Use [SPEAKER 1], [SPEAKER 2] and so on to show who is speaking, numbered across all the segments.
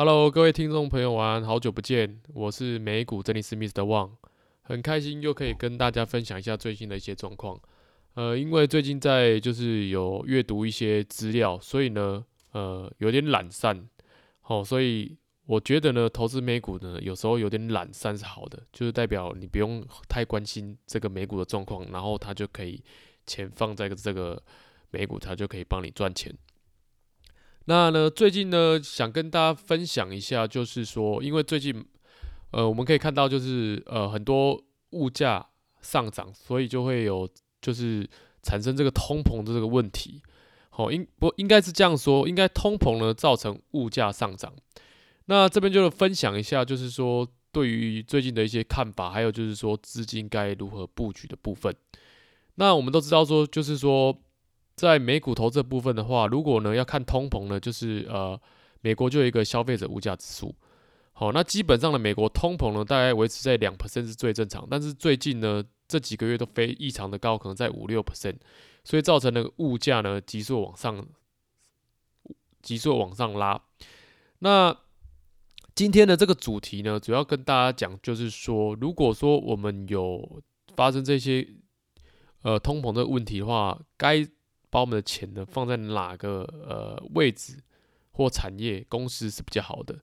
[SPEAKER 1] Hello，各位听众朋友，晚安，好久不见，我是美股珍妮斯 Mr. Wang，很开心又可以跟大家分享一下最近的一些状况。呃，因为最近在就是有阅读一些资料，所以呢，呃，有点懒散，好，所以我觉得呢，投资美股呢，有时候有点懒散是好的，就是代表你不用太关心这个美股的状况，然后它就可以钱放在这个美股，它就可以帮你赚钱。那呢，最近呢，想跟大家分享一下，就是说，因为最近，呃，我们可以看到，就是呃，很多物价上涨，所以就会有。就是产生这个通膨的这个问题，好，应不应该是这样说？应该通膨呢造成物价上涨。那这边就是分享一下，就是说对于最近的一些看法，还有就是说资金该如何布局的部分。那我们都知道说，就是说在美股投资的部分的话，如果呢要看通膨呢，就是呃美国就有一个消费者物价指数。好，那基本上的美国通膨呢大概维持在两 percent 是最正常，但是最近呢。这几个月都非异常的高，可能在五六 percent，所以造成那个物价呢急速往上，急速往上拉。那今天的这个主题呢，主要跟大家讲，就是说，如果说我们有发生这些呃通膨的问题的话，该把我们的钱呢放在哪个呃位置或产业公司是比较好的？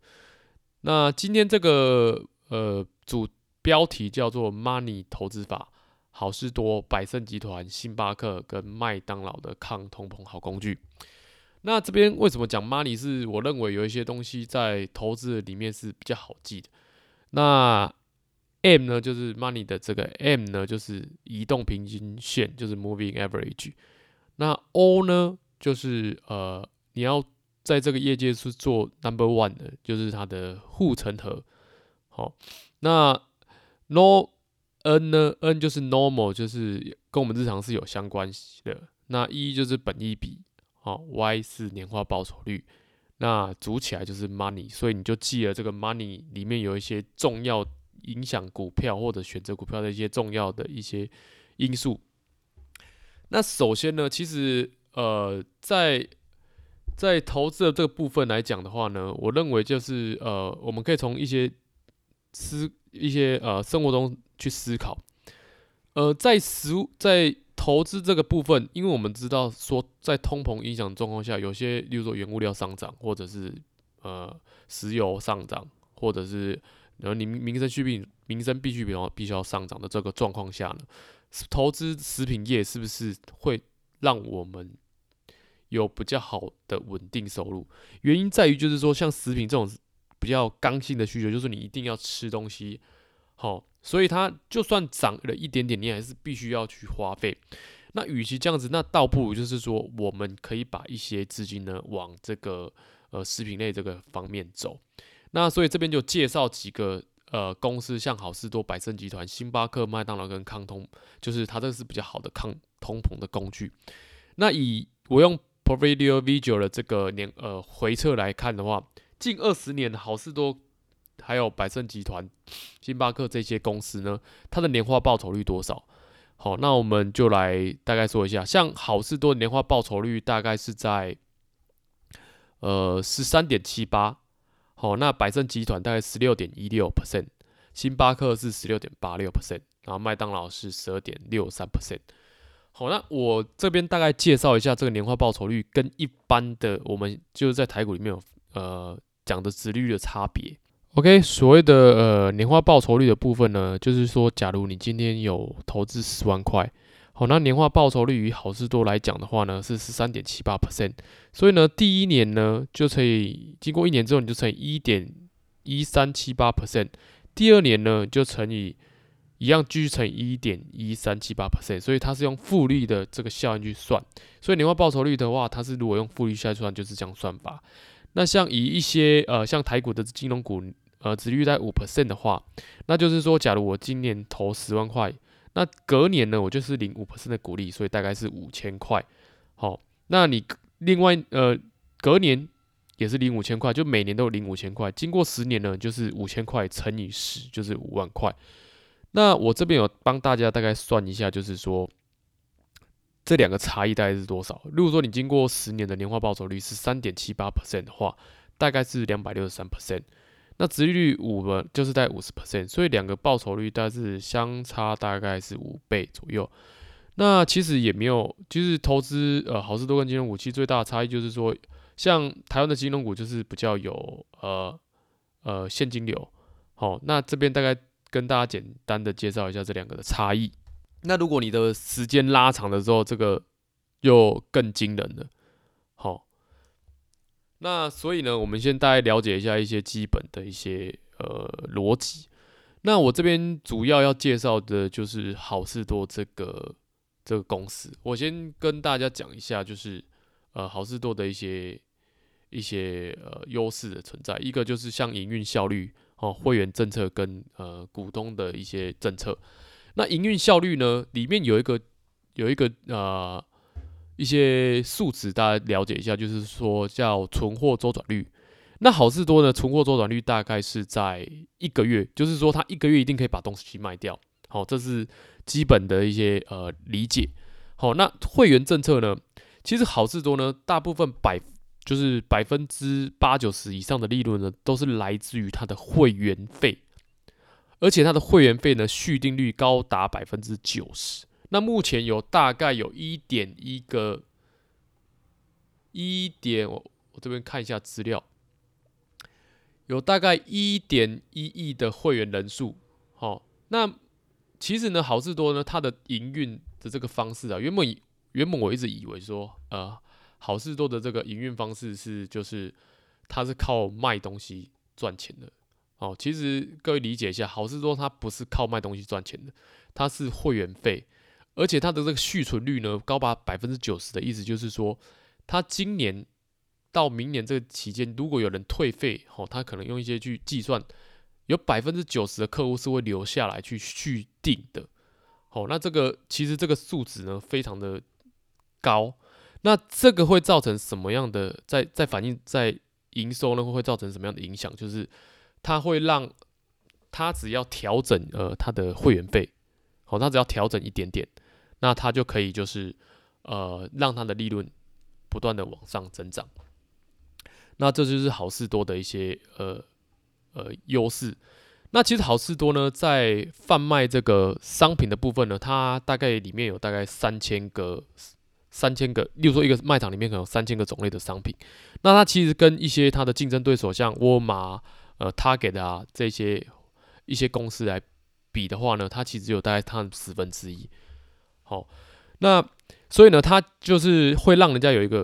[SPEAKER 1] 那今天这个呃主标题叫做 “Money 投资法”。好事多、百胜集团、星巴克跟麦当劳的抗通膨好工具。那这边为什么讲 money？是我认为有一些东西在投资里面是比较好记的。那 M 呢，就是 money 的这个 M 呢，就是移动平均线，就是 moving average。那 O 呢，就是呃，你要在这个业界是做 number one 的，就是它的护城河。好，那 No。N 呢？N 就是 normal，就是跟我们日常是有相关系的。那 E 就是本益比，好，Y 是年化报酬率。那组起来就是 money，所以你就记了这个 money 里面有一些重要影响股票或者选择股票的一些重要的一些因素。那首先呢，其实呃，在在投资的这个部分来讲的话呢，我认为就是呃，我们可以从一些思一些呃生活中。去思考，呃，在实在投资这个部分，因为我们知道说，在通膨影响状况下，有些，例如说原物料上涨，或者是呃石油上涨，或者是然后你民生需品、民生必需品必须要上涨的这个状况下呢，投资食品业是不是会让我们有比较好的稳定收入？原因在于就是说，像食品这种比较刚性的需求，就是你一定要吃东西，好。所以它就算涨了一点点，你还是必须要去花费。那与其这样子，那倒不如就是说，我们可以把一些资金呢往这个呃食品类这个方面走。那所以这边就介绍几个呃公司，像好事多、百胜集团、星巴克、麦当劳跟康通，就是它这个是比较好的抗通膨的工具。那以我用 Portfolio Visual 的这个年呃回测来看的话，近二十年好事多。还有百胜集团、星巴克这些公司呢，它的年化报酬率多少？好，那我们就来大概说一下。像好事多年化报酬率大概是在呃十三点七八，哦，那百胜集团大概十六点一六 percent，星巴克是十六点八六 percent，然后麦当劳是十二点六三 percent。好，那我这边大概介绍一下这个年化报酬率跟一般的我们就是在台股里面有呃讲的殖率的差别。OK，所谓的呃年化报酬率的部分呢，就是说，假如你今天有投资十万块，好，那年化报酬率与好事多来讲的话呢，是十三点七八 percent，所以呢，第一年呢就可以经过一年之后，你就乘以一点一三七八 percent，第二年呢就乘以一样继续乘以一点一三七八 percent，所以它是用复利的这个效应去算，所以年化报酬率的话，它是如果用复利下去算，就是这样算法。那像以一些呃像台股的金融股。呃，殖率在五 percent 的话，那就是说，假如我今年投十万块，那隔年呢，我就是领五 percent 的股利，所以大概是五千块。好，那你另外呃，隔年也是领五千块，就每年都领五千块。经过十年呢，就是五千块乘以十，就是五万块。那我这边有帮大家大概算一下，就是说这两个差异大概是多少？如果说你经过十年的年化报酬率是三点七八 percent 的话。大概是两百六十三 percent。那殖利率五呢，就是在五十 percent，所以两个报酬率大概是相差大概是五倍左右。那其实也没有，就是投资呃好事多跟金融股，其实最大的差异就是说，像台湾的金融股就是比较有呃呃现金流。好，那这边大概跟大家简单的介绍一下这两个的差异。那如果你的时间拉长的时候，这个又更惊人了。那所以呢，我们先大概了解一下一些基本的一些呃逻辑。那我这边主要要介绍的就是好事多这个这个公司。我先跟大家讲一下，就是呃好事多的一些一些呃优势的存在。一个就是像营运效率。哦，会员政策跟呃股东的一些政策，那营运效率呢，里面有一个有一个呃一些数值，大家了解一下，就是说叫存货周转率。那好事多呢，存货周转率大概是在一个月，就是说他一个月一定可以把东西卖掉。好，这是基本的一些呃理解。好，那会员政策呢，其实好事多呢，大部分百。就是百分之八九十以上的利润呢，都是来自于它的会员费，而且它的会员费呢，续订率高达百分之九十。那目前有大概有一点一个一点，我我这边看一下资料，有大概一点一亿的会员人数。好，那其实呢，好事多呢，它的营运的这个方式啊，原本原本我一直以为说，呃。好事多的这个营运方式是，就是它是靠卖东西赚钱的。哦，其实各位理解一下，好事多它不是靠卖东西赚钱的，它是会员费，而且它的这个续存率呢，高达百分之九十的意思就是说，它今年到明年这个期间，如果有人退费，哦，他可能用一些去计算，有百分之九十的客户是会留下来去续订的。哦，那这个其实这个数值呢，非常的高。那这个会造成什么样的，在在反映在营收呢？会造成什么样的影响？就是它会让它只要调整呃它的会员费，好，它只要调整一点点，那它就可以就是呃让它的利润不断的往上增长。那这就是好事多的一些呃呃优势。那其实好事多呢，在贩卖这个商品的部分呢，它大概里面有大概三千个。三千个，例如说一个卖场里面可能有三千个种类的商品，那它其实跟一些它的竞争对手，像沃尔玛、呃、Target 啊这些一些公司来比的话呢，它其实有大概它的十分之一。好，那所以呢，它就是会让人家有一个，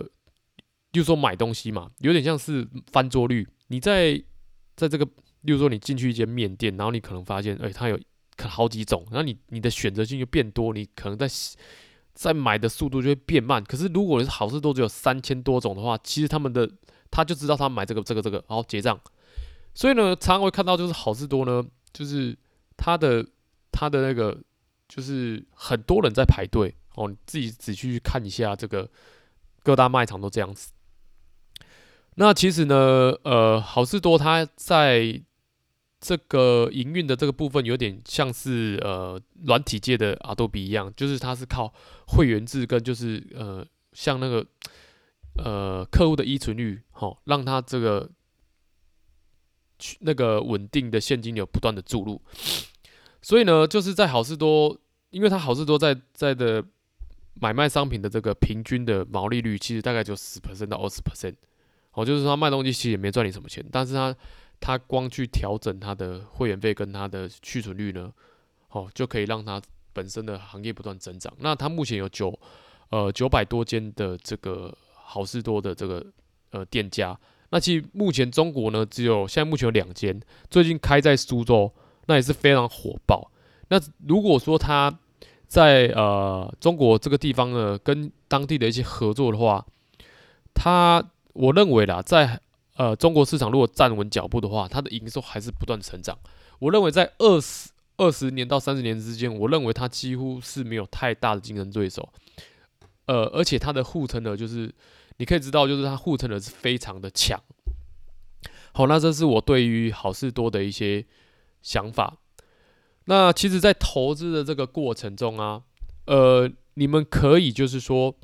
[SPEAKER 1] 例如说买东西嘛，有点像是翻桌率。你在在这个，例如说你进去一间面店，然后你可能发现，哎、欸，它有可好几种，然后你你的选择性就变多，你可能在。在买的速度就会变慢，可是如果你是好事多只有三千多种的话，其实他们的他就知道他买这个这个这个，然后结账。所以呢，常常会看到就是好事多呢，就是他的他的那个就是很多人在排队哦，你自己仔细去看一下这个各大卖场都这样子。那其实呢，呃，好事多它在。这个营运的这个部分有点像是呃软体界的 Adobe 一样，就是它是靠会员制跟就是呃像那个呃客户的依存率，齁，让它这个那个稳定的现金流不断的注入。所以呢，就是在好事多，因为它好事多在在的买卖商品的这个平均的毛利率，其实大概就十 percent 到二十 percent，哦，就是说他卖东西其实也没赚你什么钱，但是他。他光去调整他的会员费跟他的去存率呢，哦，就可以让他本身的行业不断增长。那他目前有九呃九百多间的这个好事多的这个呃店家。那其实目前中国呢，只有现在目前有两间，最近开在苏州，那也是非常火爆。那如果说他在呃中国这个地方呢，跟当地的一些合作的话，他我认为啦，在呃，中国市场如果站稳脚步的话，它的营收还是不断成长。我认为在二十二十年到三十年之间，我认为它几乎是没有太大的竞争对手。呃，而且它的护城河就是你可以知道，就是它护城河是非常的强。好，那这是我对于好事多的一些想法。那其实，在投资的这个过程中啊，呃，你们可以就是说，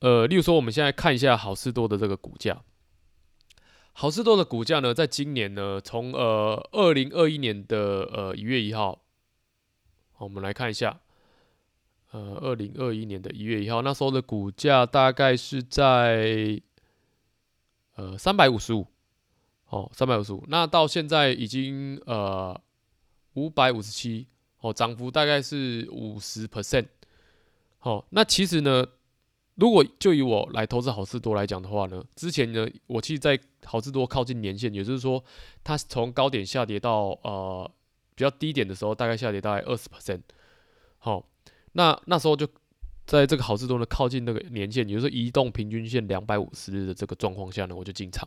[SPEAKER 1] 呃，例如说，我们现在看一下好事多的这个股价。好事多的股价呢，在今年呢，从呃二零二一年的呃一月一号，我们来看一下，呃二零二一年的一月一号，那时候的股价大概是在呃三百五十五，哦三百五十五，那到现在已经呃五百五十七，哦涨幅大概是五十 percent，好，那其实呢。如果就以我来投资好市多来讲的话呢，之前呢，我其实在好市多靠近年线，也就是说，它从高点下跌到呃比较低点的时候，大概下跌大概二十 percent。好，那那时候就在这个好市多呢靠近那个年线，也就是移动平均线两百五十日的这个状况下呢，我就进场。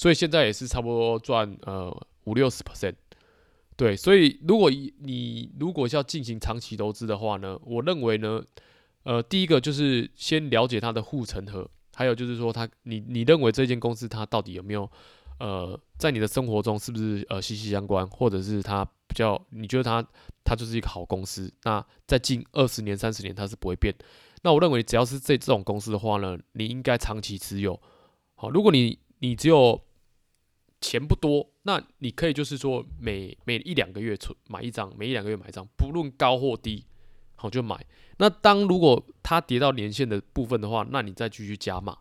[SPEAKER 1] 所以现在也是差不多赚呃五六十 percent。对，所以如果你如果要进行长期投资的话呢，我认为呢。呃，第一个就是先了解它的护城河，还有就是说它，你你认为这间公司它到底有没有，呃，在你的生活中是不是呃息息相关，或者是它比较，你觉得它它就是一个好公司，那在近二十年、三十年它是不会变。那我认为只要是这这种公司的话呢，你应该长期持有。好，如果你你只有钱不多，那你可以就是说每每一两个月存买一张，每一两个月买一张，不论高或低。好，就买。那当如果它跌到年线的部分的话，那你再继续加码。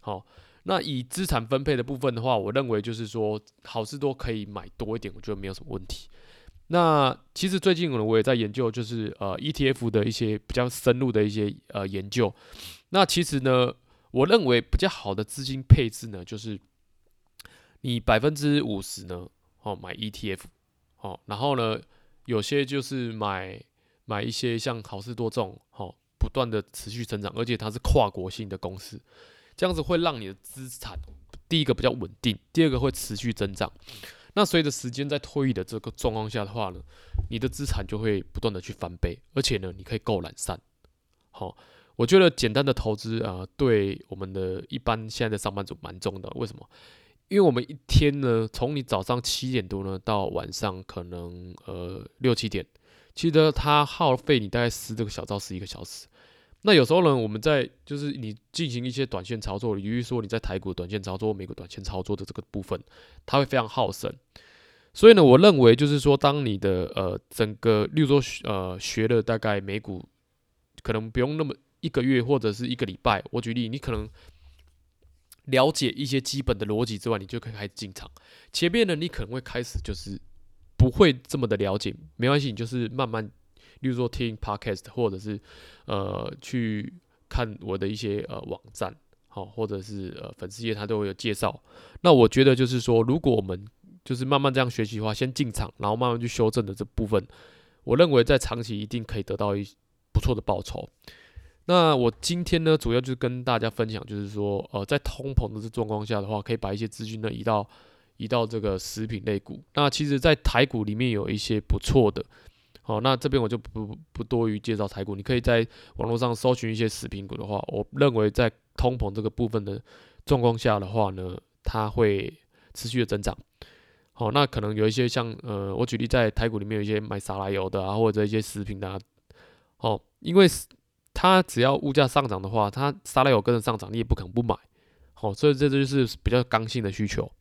[SPEAKER 1] 好，那以资产分配的部分的话，我认为就是说，好事多可以买多一点，我觉得没有什么问题。那其实最近呢，我也在研究，就是呃 ETF 的一些比较深入的一些呃研究。那其实呢，我认为比较好的资金配置呢，就是你百分之五十呢，哦买 ETF，哦，然后呢，有些就是买。买一些像好事多这种，好不断的持续成长，而且它是跨国性的公司，这样子会让你的资产第一个比较稳定，第二个会持续增长。那随着时间在推移的这个状况下的话呢，你的资产就会不断的去翻倍，而且呢，你可以够懒散。好，我觉得简单的投资啊，对我们的一般现在的上班族蛮重的。为什么？因为我们一天呢，从你早上七点多呢到晚上可能呃六七点。其实它耗费你大概十这个小到十一个小时。那有时候呢，我们在就是你进行一些短线操作，比如说你在台股短线操作、美股短线操作的这个部分，它会非常耗神。所以呢，我认为就是说，当你的呃整个，例如说呃学了大概美股，可能不用那么一个月或者是一个礼拜。我举例，你可能了解一些基本的逻辑之外，你就可以开始进场。前面呢，你可能会开始就是。不会这么的了解，没关系，你就是慢慢，例如说听 podcast，或者是呃去看我的一些呃网站，好，或者是呃粉丝页，他都会有介绍。那我觉得就是说，如果我们就是慢慢这样学习的话，先进场，然后慢慢去修正的这部分，我认为在长期一定可以得到一不错的报酬。那我今天呢，主要就是跟大家分享，就是说，呃，在通膨的这状况下的话，可以把一些资金呢移到。移到这个食品类股，那其实，在台股里面有一些不错的，好，那这边我就不不多于介绍台股，你可以在网络上搜寻一些食品股的话，我认为在通膨这个部分的状况下的话呢，它会持续的增长。好，那可能有一些像呃，我举例在台股里面有一些卖沙拉油的啊，或者一些食品的啊，好，因为它只要物价上涨的话，它沙拉油跟着上涨，你也不可能不买。好，所以这就是比较刚性的需求。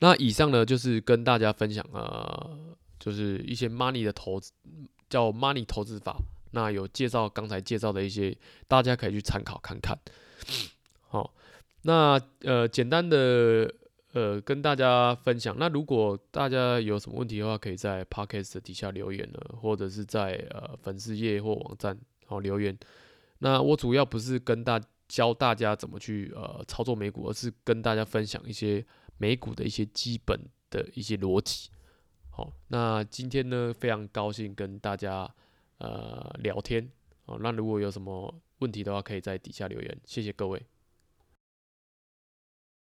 [SPEAKER 1] 那以上呢，就是跟大家分享呃，就是一些 money 的投资，叫 money 投资法。那有介绍刚才介绍的一些，大家可以去参考看看。好，那呃，简单的呃，跟大家分享。那如果大家有什么问题的话，可以在 podcast 底下留言呢，或者是在呃粉丝页或网站好留言。那我主要不是跟大教大家怎么去呃操作美股，而是跟大家分享一些。美股的一些基本的一些逻辑，好，那今天呢，非常高兴跟大家呃聊天，哦，那如果有什么问题的话，可以在底下留言，谢谢各位。